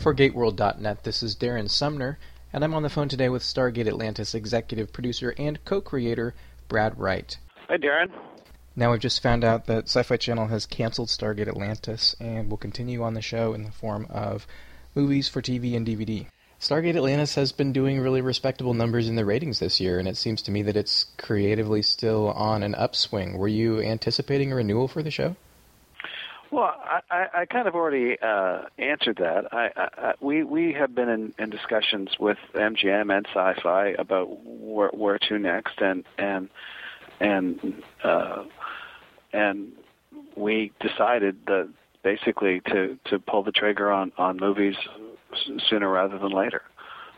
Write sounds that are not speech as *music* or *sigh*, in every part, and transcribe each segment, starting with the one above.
For GateWorld.net, this is Darren Sumner, and I'm on the phone today with Stargate Atlantis executive producer and co-creator Brad Wright. Hi, Darren. Now we've just found out that Sci-Fi Channel has canceled Stargate Atlantis and will continue on the show in the form of movies for TV and DVD. Stargate Atlantis has been doing really respectable numbers in the ratings this year, and it seems to me that it's creatively still on an upswing. Were you anticipating a renewal for the show? Well, I, I, kind of already uh, answered that. I, I, we we have been in, in discussions with MGM and Sci-Fi about where, where to next, and and and uh, and we decided that basically to to pull the trigger on on movies sooner rather than later,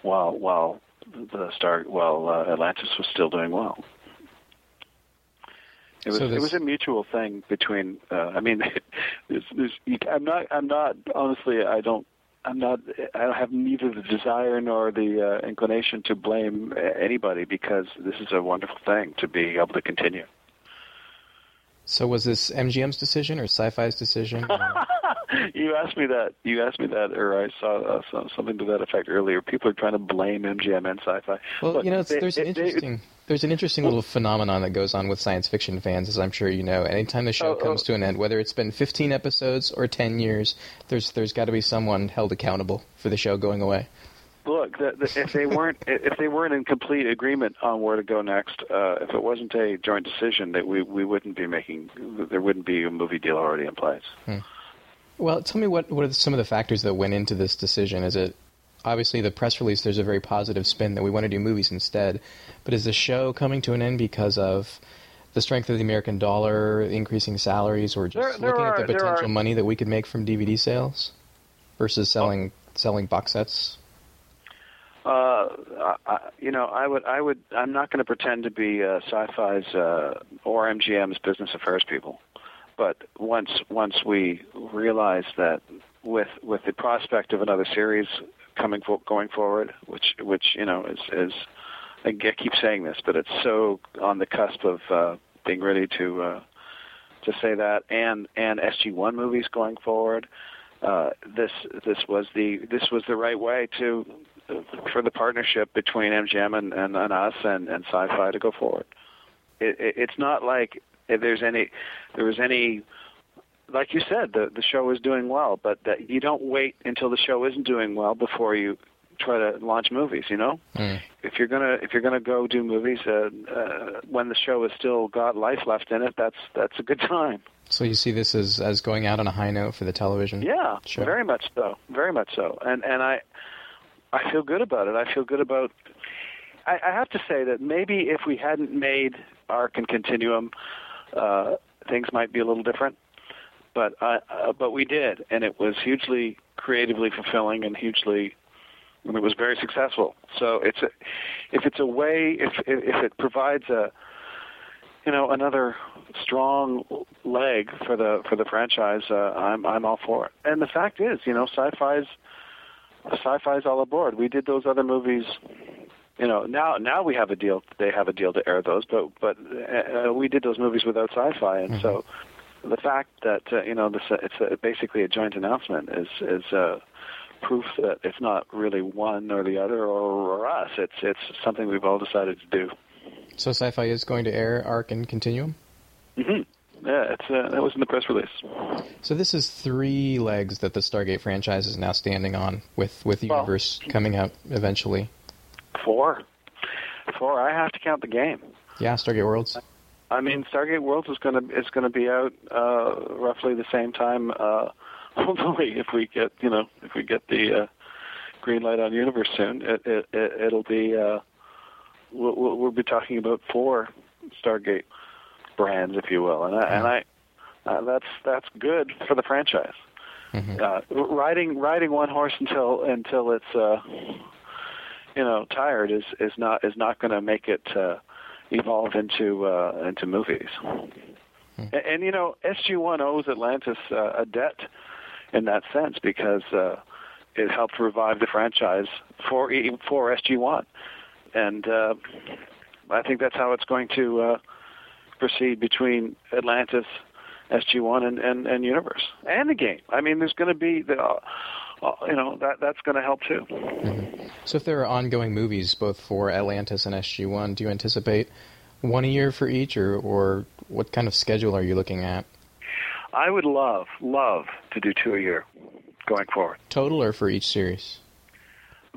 while while the star while uh, Atlantis was still doing well. It was So this- it was a mutual thing between. Uh, I mean, *laughs* there's, there's, I'm not I'm not honestly I don't I'm not I don't have neither the desire nor the uh, inclination to blame anybody because this is a wonderful thing to be able to continue. So was this MGM's decision or Sci-Fi's decision? or- *laughs* *laughs* you asked me that. You asked me that, or I saw uh, so- something to that effect earlier. People are trying to blame MGM and Sci-Fi. Well, Look, you know, it's, they- there's an they- they- interesting there's an interesting little phenomenon that goes on with science fiction fans, as I'm sure you know. Anytime the show Oh, oh. comes to an end, whether it's been 15 episodes or 10 years, there's there's got to be someone held accountable for the show going away. Look, the, the, if they weren't *laughs* if they weren't in complete agreement on where to go next, uh, if it wasn't a joint decision, that we we wouldn't be making there wouldn't be a movie deal already in place. Well, tell me what what are some of the factors that went into this decision? Is it obviously the press release? There's a very positive spin that we want to do movies instead, but is the show coming to an end because of the strength of the American dollar, increasing salaries, or just There- there looking are- at the potential are- money that we could make from DVD sales versus selling selling box sets? Uh, I- you know, I would, I would, I'm not going to pretend to be uh, Sci-Fi's uh, or MGM's business affairs people, but once, once we realize that with with the prospect of another series coming for, going forward, which which you know is is, I keep saying this, but it's so on the cusp of uh, being ready to uh, to say that, and and SG1 movies going forward. Uh, this this was the this was the right way to for the partnership between MGM and, and, and us and, and Sci-Fi to go forward. It, it, it's not like there's any there was any like you said the the show is doing well, but that you don't wait until the show isn't doing well before you try to launch movies. You know, Mm. if you're gonna if you're gonna go do movies uh, uh, when the show has still got life left in it, that's that's a good time. So you see this as as going out on a high note for the television. Yeah, Sure. very much so, very much so, and and I, I feel good about it. I feel good about. I, I have to say that maybe if we hadn't made Ark and Continuum, uh, things might be a little different. But uh, uh, but we did, and it was hugely creatively fulfilling and hugely, and it was very successful. So it's a, if it's a way, if if it provides a, you know, another strong leg for the for the franchise, uh, I'm I'm all for it. And the fact is, you know, sci-fi's sci-fi's all aboard. We did those other movies. You know, now now we have a deal. They have a deal to air those, but but uh, we did those movies without sci-fi, and so the fact that uh, you know this uh, it's a, basically a joint announcement is is uh, proof that it's not really one or the other or, or us. It's it's something we've all decided to do. So Sci-Fi is going to air Ark and Continuum. hmm Yeah, it's uh, that was in the press release. So this is three legs that the Stargate franchise is now standing on, with with Well- universe coming out eventually. Four, four. I have to count the game. Yeah, Stargate Worlds. I mean, Stargate Worlds is going to is going to be out uh, roughly the same time. Uh, *laughs* hopefully, if we get you know if we get the uh, green light on Universe soon, it, it, it it'll be uh, we'll, we'll be talking about four Stargate brands, if you will, and I, and I uh, that's that's good for the franchise. Mhm. Uh, riding riding one horse until until it's uh, you know tired is is not is not going to make it. Uh, evolve into uh, into movies. And, and you know, SG1 owes Atlantis uh, a debt in that sense because uh, it helped revive the franchise for E- for SG1, and uh, I think that's how it's going to uh, proceed between Atlantis, SG1, and, and, and Universe and the game. I mean, there's going to be the, uh, you know that that's going to help too. Mm-hmm. So, if there are ongoing movies both for Atlantis and SG One, do you anticipate one a year for each, or or what kind of schedule are you looking at? I would love love to do two a year going forward. Total or for each series?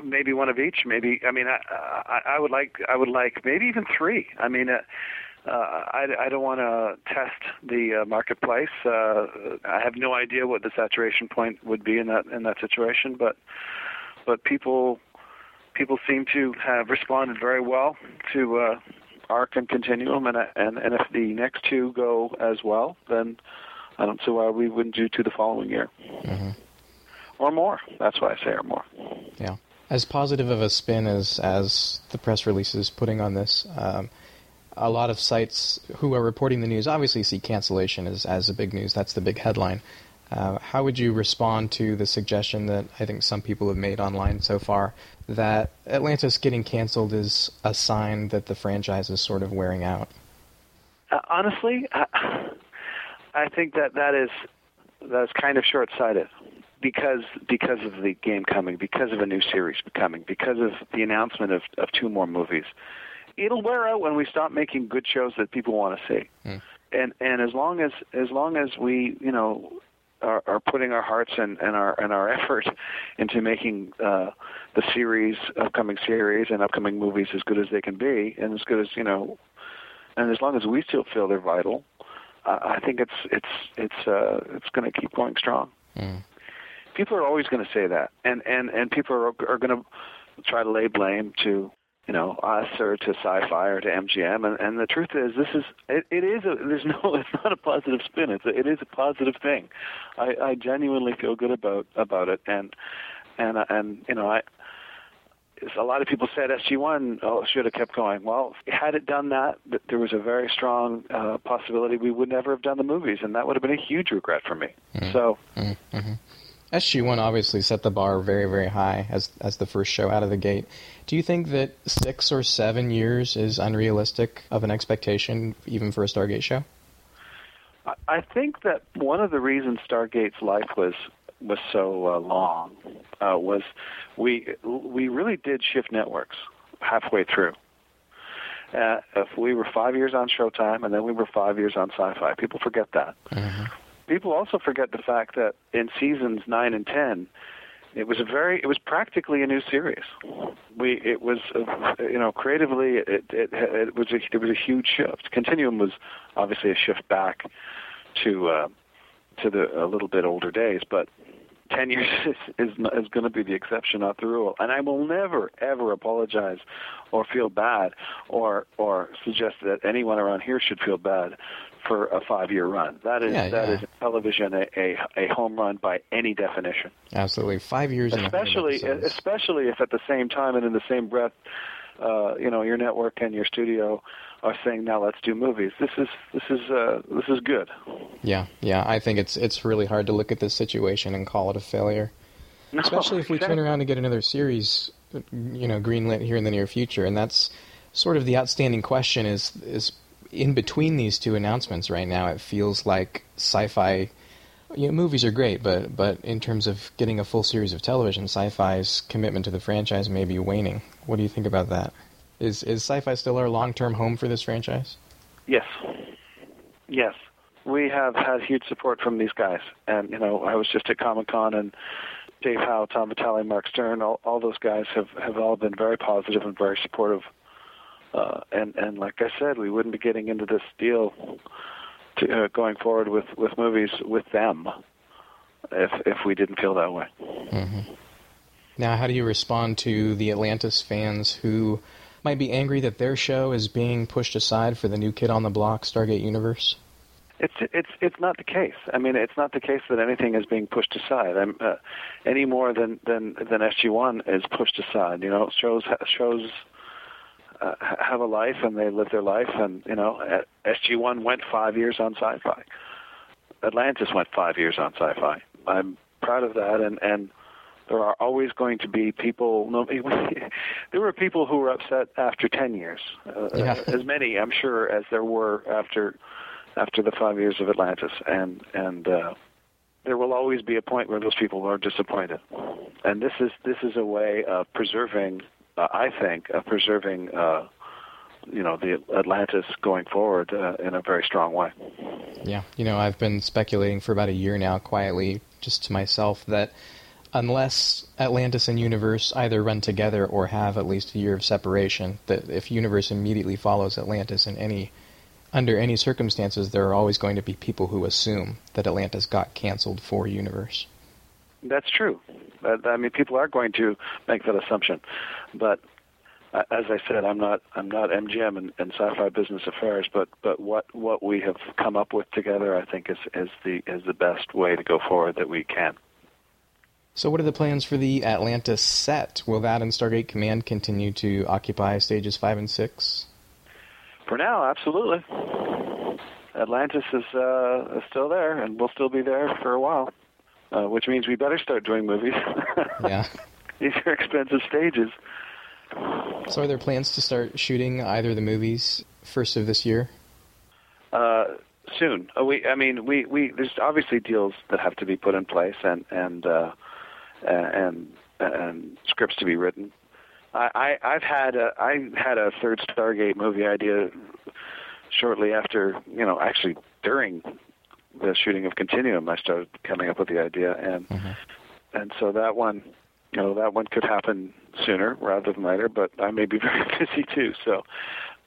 Maybe one of each. Maybe I mean I I, I would like I would like maybe even three. I mean. Uh, uh, I, I don't want to test the uh, marketplace. Uh, I have no idea what the saturation point would be in that in that situation, but but people people seem to have responded very well to uh, Ark and Continuum, and and and if the next two go as well, then I don't see why we wouldn't do two the following year, mm-hmm. or more. That's why I say or more. Yeah. As positive of a spin as as the press release is putting on this. Um, a lot of sites who are reporting the news obviously see cancellation as, as a big news. That's the big headline. Uh, how would you respond to the suggestion that I think some people have made online so far that Atlantis getting canceled is a sign that the franchise is sort of wearing out? Uh, honestly, I, I think that that is that is kind of short-sighted because because of the game coming, because of a new series coming, because of the announcement of, of two more movies it'll wear out when we stop making good shows that people want to see. Mm. And and as long as as long as we you know are, are putting our hearts and, and our and our effort into making uh, the series, upcoming series, and upcoming movies as good as they can be, and as good as you know, and as long as we still feel they're vital, uh, I think it's it's it's uh, it's going to keep going strong. Mm. People are always going to say that, and and and people are are going to try to lay blame to you know us or to sci-fi or to MGM and, and the truth is this is it, it is a there's no *laughs* it's not a positive spin it's a, it is a positive thing I, I genuinely feel good about about it and and and you know I a lot of people said SG1 oh, should have kept going. Well, had it done that, there was a very strong uh, possibility we would never have done the movies, and that would have been a huge regret for me. Mm-hmm. So, mm-hmm. SG1 obviously set the bar very, very high as as the first show out of the gate. Do you think that six or seven years is unrealistic of an expectation, even for a Stargate show? I think that one of the reasons Stargate's life was was so uh, long uh, was we we really did shift networks halfway through. Uh, if we were five years on Showtime and then we were five years on Sci-Fi, people forget that. Mm-hmm people also forget the fact that in seasons nine and ten, it was a very it was practically a new series. We it was uh, you know creatively it, it it was a it was a huge shift. Continuum was obviously a shift back to uh, to the a little bit older days, but 10 years *laughs* is, is, is going to be the exception, not the rule. And I will never, ever apologize or feel bad or, or suggest that anyone around here should feel bad for a five-year run. That is yeah, that yeah. is television a, a, a home run by any definition. Absolutely, five years. Especially, especially if at the same time and in the same breath, uh, you know, your network and your studio are saying, "Now let's do movies." This is this is uh, this is good. Yeah, yeah. I think it's it's really hard to look at this situation and call it a failure, no, especially if we exactly. turn around and get another series, you know, greenlit here in the near future. And that's sort of the outstanding question: is is in between these two announcements right now, it feels like sci-fi. You know, movies are great, but but in terms of getting a full series of television, sci-fi's commitment to the franchise may be waning. What do you think about that? Is is sci-fi still our long-term home for this franchise? Yes, yes. We have had huge support from these guys, and you know, I was just at Comic Con, and Dave Howe, Tom Vitale, Mark Stern, all, all those guys have have all been very positive and very supportive uh, and and like I said, we wouldn't be getting into this deal to, uh, going forward with with movies with them if if we didn't feel that way. Mm-hmm. Now, how do you respond to the Atlantis fans who might be angry that their show is being pushed aside for the new kid on the block, Stargate Universe? It's it's it's not the case. I mean, it's not the case that anything is being pushed aside. I'm, uh, any more than than than SG One is pushed aside. You know, shows shows uh, have a life and they live their life. And you know, SG1 went five years on Sci-Fi. Atlantis went five years on Sci-Fi. I'm proud of that, and and there are always going to be people. No, *laughs* there were people who were upset after ten years, uh, yeah. as many, I'm sure, as there were after after the five years of Atlantis, and and uh, there will always be a point where those people are disappointed, and this is this is a way of preserving. Uh, I think of preserving. Uh, you know the Atlantis going forward uh, in a very strong way. Yeah, you know I've been speculating for about a year now, quietly, just to myself, that unless Atlantis and Universe either run together or have at least a year of separation, that if Universe immediately follows Atlantis in any under any circumstances, there are always going to be people who assume that Atlantis got canceled for Universe. That's true. I mean, people are going to make that assumption, but uh, as I said, I'm not I'm not MGM and, Sci-Fi Business Affairs, but but what what we have come up with together, I think is is the is the best way to go forward that we can. So, what are the plans for the Atlantis set? Will that and Stargate Command continue to occupy stages five and six? For now, absolutely. Atlantis is, uh, is still there, and will still be there for a while, uh, which means we better start doing movies. *laughs* yeah. These are expensive stages. So, are there plans to start shooting either of the movies first of this year? Uh, soon. Uh, we, I mean, we, we. There's obviously deals that have to be put in place, and and uh, and and scripts to be written. I, I I've had a I had a third Stargate movie idea shortly after you know actually during the shooting of Continuum I started coming up with the idea and mm-hmm. and so that one you know that one could happen sooner rather than later but I may be *laughs* very busy too so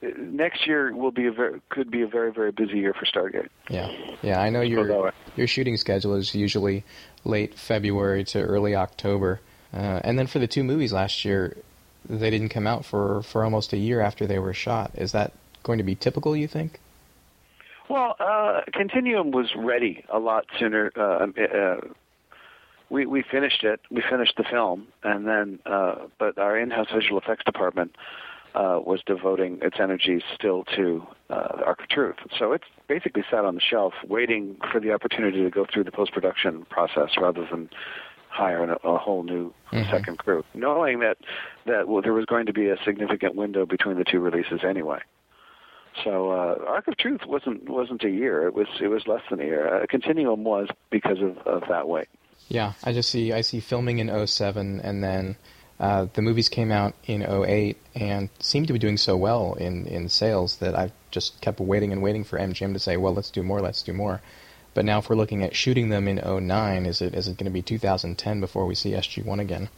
next year will be a very could be a very very busy year for Stargate. Yeah, yeah. I know your your shooting schedule is usually late February to early October, uh, and then for the two movies last year, they didn't come out for for almost a year after they were shot. Is that going to be typical? You think? Well, uh, Continuum was ready a lot sooner. Uh, um, uh, we we finished it. We finished the film, and then uh, but our in-house visual effects department uh, was devoting its energies still to uh, Ark of Truth. So it's basically sat on the shelf, waiting for the opportunity to go through the post-production process rather than hire a, a whole new mm-hmm. second crew, knowing that that well, there was going to be a significant window between the two releases anyway. So uh, Ark of Truth wasn't wasn't a year; it was it was less than a year. Uh, Continuum was because of, of that wait. Yeah, I just see I see filming in 07 and then uh, the movies came out in 08 and seemed to be doing so well in, in sales that I've just kept waiting and waiting for MGM to say, well, let's do more, let's do more. But now if we're looking at shooting them in 09, is it is it going to be 2010 before we see SG1 again?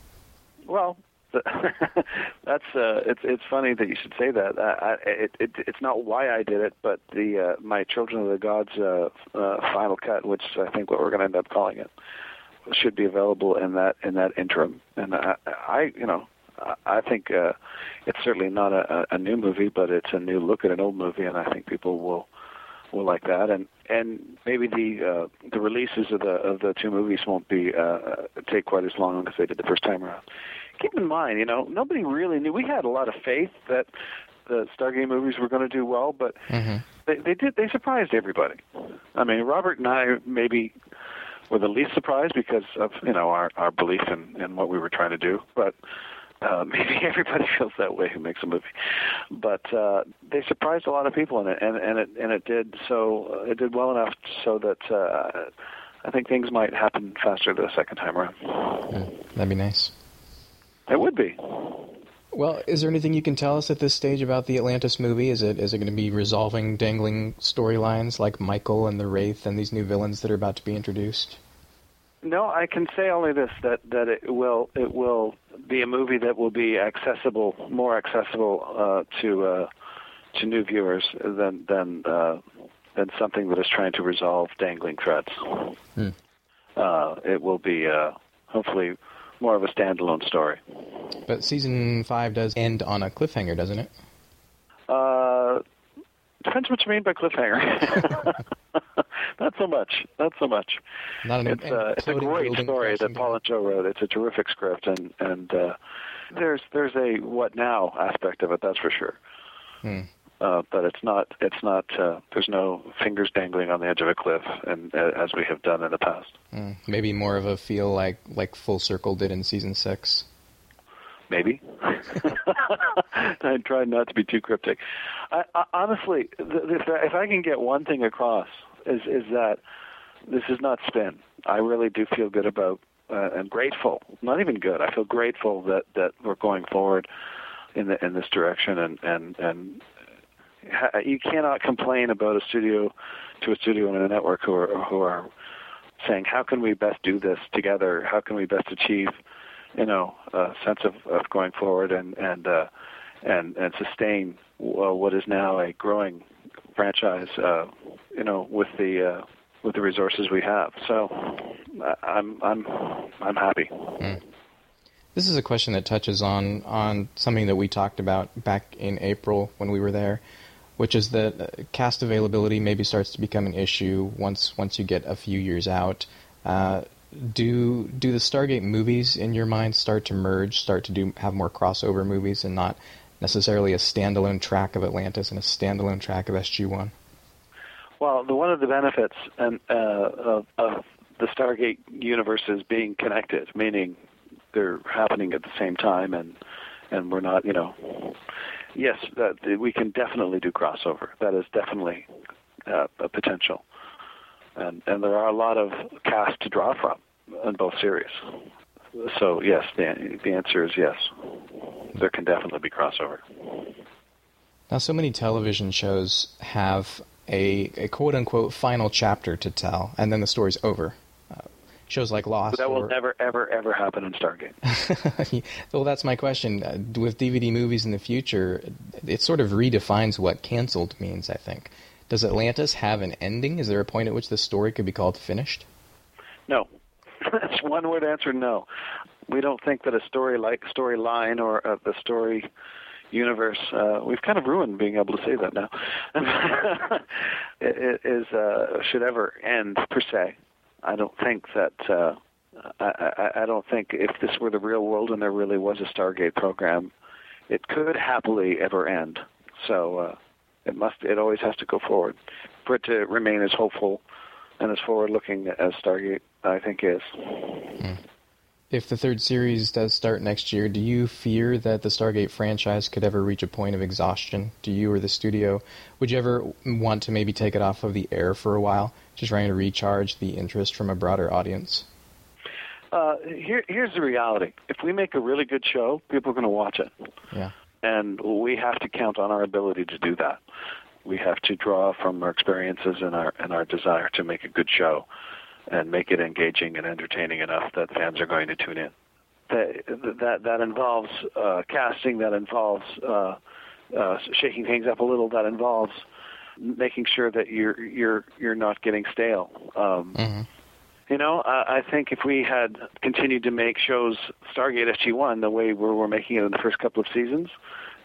Well, *laughs* that's uh, it's it's funny that you should say that. I, it, it it's not why I did it, but the uh, my Children of the Gods uh, uh, final cut, which I think what we're going to end up calling it should be available in that in that interim. And I, I you know, I think uh, it's certainly not a, a new movie, but it's a new look at an old movie, and I think people will will like that. And and maybe the uh, the releases of the of the two movies won't be uh, take quite as long as they did the first time around. Keep in mind, you know, nobody really knew. We had a lot of faith that the Stargate movies were going to do well, but mm-hmm. they, they did. They surprised everybody. I mean, Robert and I maybe were the least surprised because of you know our our belief in in what we were trying to do, but. Uh, *laughs* maybe everybody feels that way who makes a movie, but uh, they surprised a lot of people in it, and and it and it did so it did well enough so that uh, I think things might happen faster the second time around. Mm, that'd be nice. It would be. Well, is there anything you can tell us at this stage about the Atlantis movie? Is it is it going to be resolving dangling storylines like Michael and the Wraith and these new villains that are about to be introduced? No, I can say only this that that it will it will be a movie that will be accessible, more accessible uh, to uh, to new viewers than than uh, than something that is trying to resolve dangling threads. Hmm. Uh, it will be uh, hopefully more of a standalone story. But season five does end on a cliffhanger, doesn't it? Uh, depends what you mean by cliffhanger. *laughs* Not so much. Not so much. Not an, it's, uh, it's a great story that Paul and Joe wrote. It's a terrific script, and and uh, there's there's a what now aspect of it. That's for sure. Hmm. Uh, but it's not it's not uh, there's no fingers dangling on the edge of a cliff and uh, as we have done in the past mm, maybe more of a feel like like full circle did in season six maybe *laughs* i tried not to be too cryptic I, I, honestly if, if i can get one thing across is is that this is not spin. I really do feel good about uh, and grateful. Not even good. I feel grateful that that we're going forward in the in this direction and and and you cannot complain about a studio to a studio and a network who are who are saying how can we best do this together? How can we best achieve you know a sense of, of going forward and and uh, and and sustain well, what is now a growing franchise uh, you know with the uh, with the resources we have. So I'm I'm I'm happy. Mm. This is a question that touches on on something that we talked about back in April when we were there, which is that uh, cast availability maybe starts to become an issue once once you get a few years out. Uh, do do the Stargate movies in your mind start to merge, start to do have more crossover movies, and not necessarily a standalone track of Atlantis and a standalone track of SG One? Well, the, one of the benefits and, uh, of, of the Stargate universe is being connected, meaning they're happening at the same time, and and we're not, you know, yes, that we can definitely do crossover. That is definitely uh, a potential, and and there are a lot of cast to draw from in both series. So yes, the the answer is yes. There can definitely be crossover. Now, so many television shows have a, a quote unquote final chapter to tell, and then the story's over. Shows like Lost. That will or, never, ever, ever happen in Stargate. *laughs* well, that's my question. Uh, with DVD movies in the future, it sort of redefines what canceled means, I think. Does Atlantis have an ending? Is there a point at which the story could be called finished? No. *laughs* That's one word answer no. We don't think that a story like storyline or uh, the story universe. Uh, we've kind of ruined being able to say that now. *laughs* it, it is uh, should ever end per se. I don't think that. Uh, I, I, I don't think if this were the real world and there really was a Stargate program, it could happily ever end. So uh, it must. It always has to go forward for it to remain as hopeful and as forward-looking as Stargate, I think, is. Mm if the third series does start next year, do you fear that the Stargate franchise could ever reach a point of exhaustion? Do you or the studio? Would you ever want to maybe take it off of the air for a while, just trying to recharge the interest from a broader audience? Uh, here, here's the reality: if we make a really good show, people are going to watch it. Yeah. And we have to count on our ability to do that. We have to draw from our experiences and our and our desire to make a good show and make it engaging and entertaining enough that fans are going to tune in. That that that involves uh, casting. That involves uh, uh, shaking things up a little. That involves making sure that you're you're you're not getting stale. Um, mm-hmm. You know, I, I think if we had continued to make shows Stargate SG One the way we were making it in the first couple of seasons,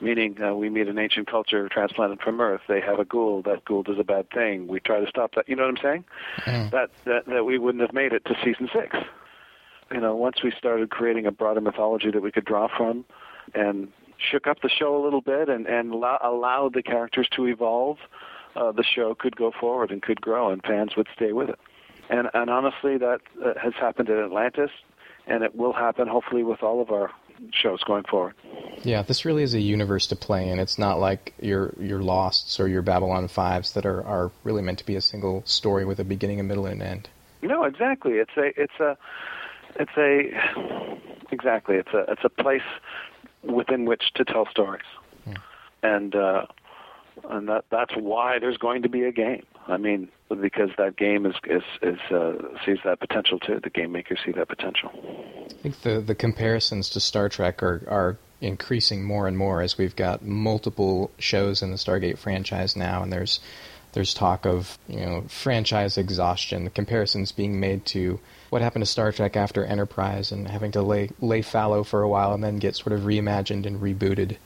meaning uh, we meet an ancient culture transplanted from Earth. They have a Goa'uld. That Goa'uld does a bad thing. We try to stop that. You know what I'm saying? Mm. That, that that we wouldn't have made it to season six. You know, once we started creating a broader mythology that we could draw from, and shook up the show a little bit, and and allow, allowed the characters to evolve, uh, the show could go forward and could grow, and fans would stay with it. And and honestly, that uh, has happened in Atlantis, and it will happen hopefully with all of our shows going forward. Yeah, this really is a universe to play in. It's not like your your Losts or your Babylon Fives that are, are really meant to be a single story with a beginning, a middle, and an end. No, exactly. It's a it's a it's a exactly it's a it's a place within which to tell stories, yeah. Hmm. and uh, and that that's why there's going to be a game. I mean, because that game is is, is uh, sees that potential too. The game makers see that potential. I think the the comparisons to Star Trek are are increasing more and more as we've got multiple shows in the Stargate franchise now, and there's there's talk of you know franchise exhaustion. The comparisons being made to what happened to Star Trek after Enterprise and having to lay lay fallow for a while and then get sort of reimagined and rebooted.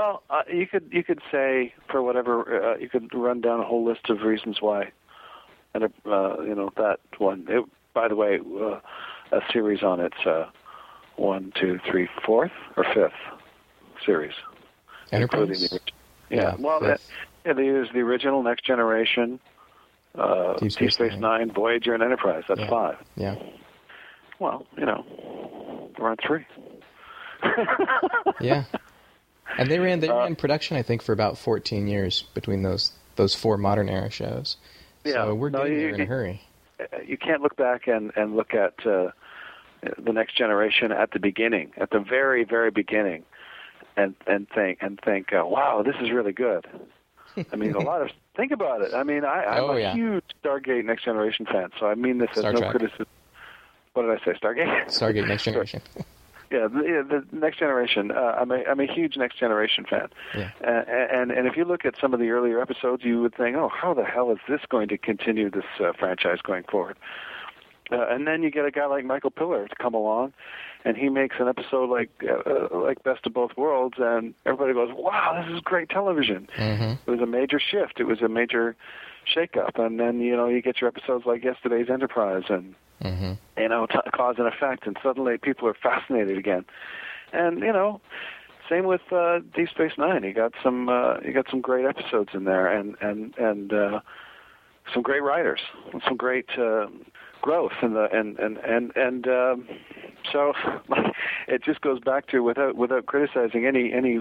Well, uh, you could you could say for whatever uh, you could run down a whole list of reasons why, and uh, you know that one. It, by the way, uh, a series on its uh, one, two, three, fourth or fifth series, Enterprise. The, yeah, yeah, well, that, yeah, they use the original Next Generation, uh, Deep Space, Space Nine. Nine, Voyager, and Enterprise. That's yeah. five. Yeah. Well, you know, we're on three. yeah. *laughs* And they ran they uh, ran production, I think, for about 14 years between those those four modern era shows. Yeah, so we're getting no, you, there in a hurry. you can't look back and and look at uh, the next generation at the beginning, at the very very beginning, and and think and think, uh, wow, this is really good. I mean, a *laughs* lot of think about it. I mean, I, I'm Oh, a yeah. huge Stargate Next Generation fan, so I mean this as Star no Trek. criticism. What did I say? Stargate. Stargate Next *laughs* Generation. *laughs* Yeah, the, yeah, the Next Generation. Uh, I'm a I'm a huge Next Generation fan, Yeah. uh, and and if you look at some of the earlier episodes, you would think, oh, how the hell is this going to continue this uh, franchise going forward? Uh, and then you get a guy like Michael Piller to come along, and he makes an episode like uh, uh, like Best of Both Worlds, and everybody goes, wow, this is great television. hmm It was a major shift. It was a major shakeup, and then you know you get your episodes like Yesterday's Enterprise and hmm you know, t- cause and effect, and suddenly people are fascinated again. And you know, same with uh, Deep Space Nine. You got some, uh, you got some great episodes in there, and and and uh, some great writers, and some great uh, growth, in the and and and and um, so *laughs* it just goes back to without without criticizing any any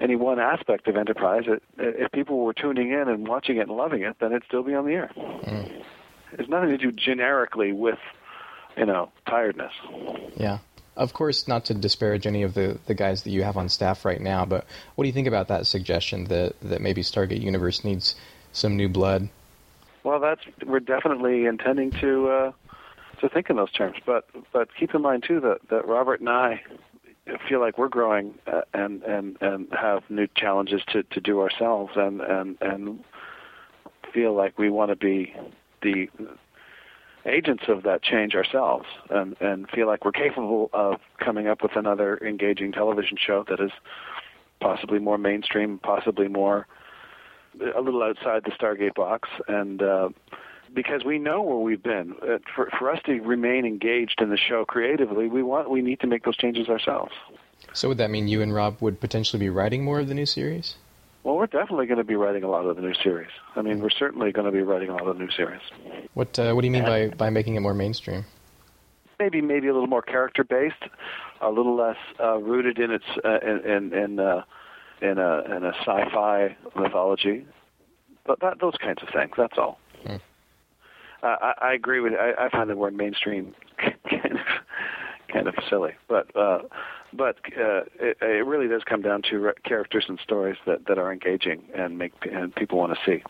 any one aspect of Enterprise. It, if people were tuning in and watching it and loving it, then it'd still be on the air. Mm. It's nothing to do generically with, you know, tiredness. Yeah. Of course, not to disparage any of the, the guys that you have on staff right now, but what do you think about that suggestion that, that maybe Stargate Universe needs some new blood? Well, that's we're definitely intending to uh, to think in those terms. But but keep in mind too that that Robert and I feel like we're growing uh, and and and have new challenges to to do ourselves, and and and feel like we want to be the agents of that change ourselves, and and feel like we're capable of coming up with another engaging television show that is possibly more mainstream, possibly more a little outside the Stargate box, and uh, because we know where we've been, uh, for for us to remain engaged in the show creatively, we want we need to make those changes ourselves. So would that mean you and Rob would potentially be writing more of the new series? Well, we're definitely going to be writing a lot of the new series. I mean, we're certainly going to be writing a lot of the new series. What uh, What do you mean by, by making it more mainstream? Maybe maybe a little more character based, a little less uh, rooted in its uh, in in in, uh, in a in a sci-fi mythology, but that those kinds of things. That's all. Uh, I, I agree with. I, I find the word mainstream *laughs* kind of kind of silly, but uh, but uh, it, it really does come down to re- characters and stories that, that are engaging and make and people want to see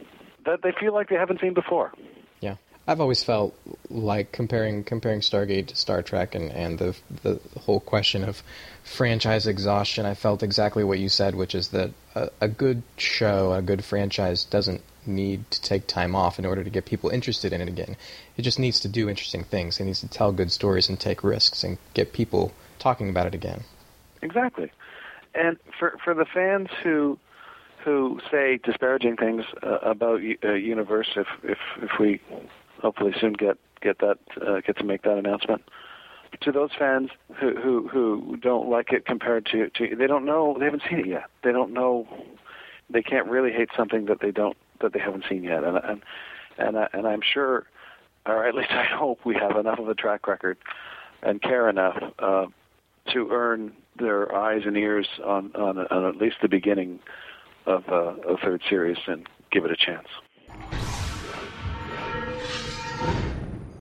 that they feel like they haven't seen before. Yeah, I've always felt like comparing comparing Stargate to Star Trek and, and the the whole question of franchise exhaustion. I felt exactly what you said, which is that a, a good show, a good franchise, doesn't need to take time off in order to get people interested in it again. It just needs to do interesting things. It needs to tell good stories and take risks and get people talking about it again. Exactly, and for for the fans who who say disparaging things uh, about uh, Universe, if if if we hopefully soon get get that uh, get to make that announcement, to those fans who who who don't like it compared to to they don't know they haven't seen it yet. They don't know they can't really hate something that they don't that they haven't seen yet, and and and I, and I'm sure, or at least I hope we have enough of a track record and care enough uh, to earn their eyes and ears on, on, on at least the beginning of uh, a third series and give it a chance.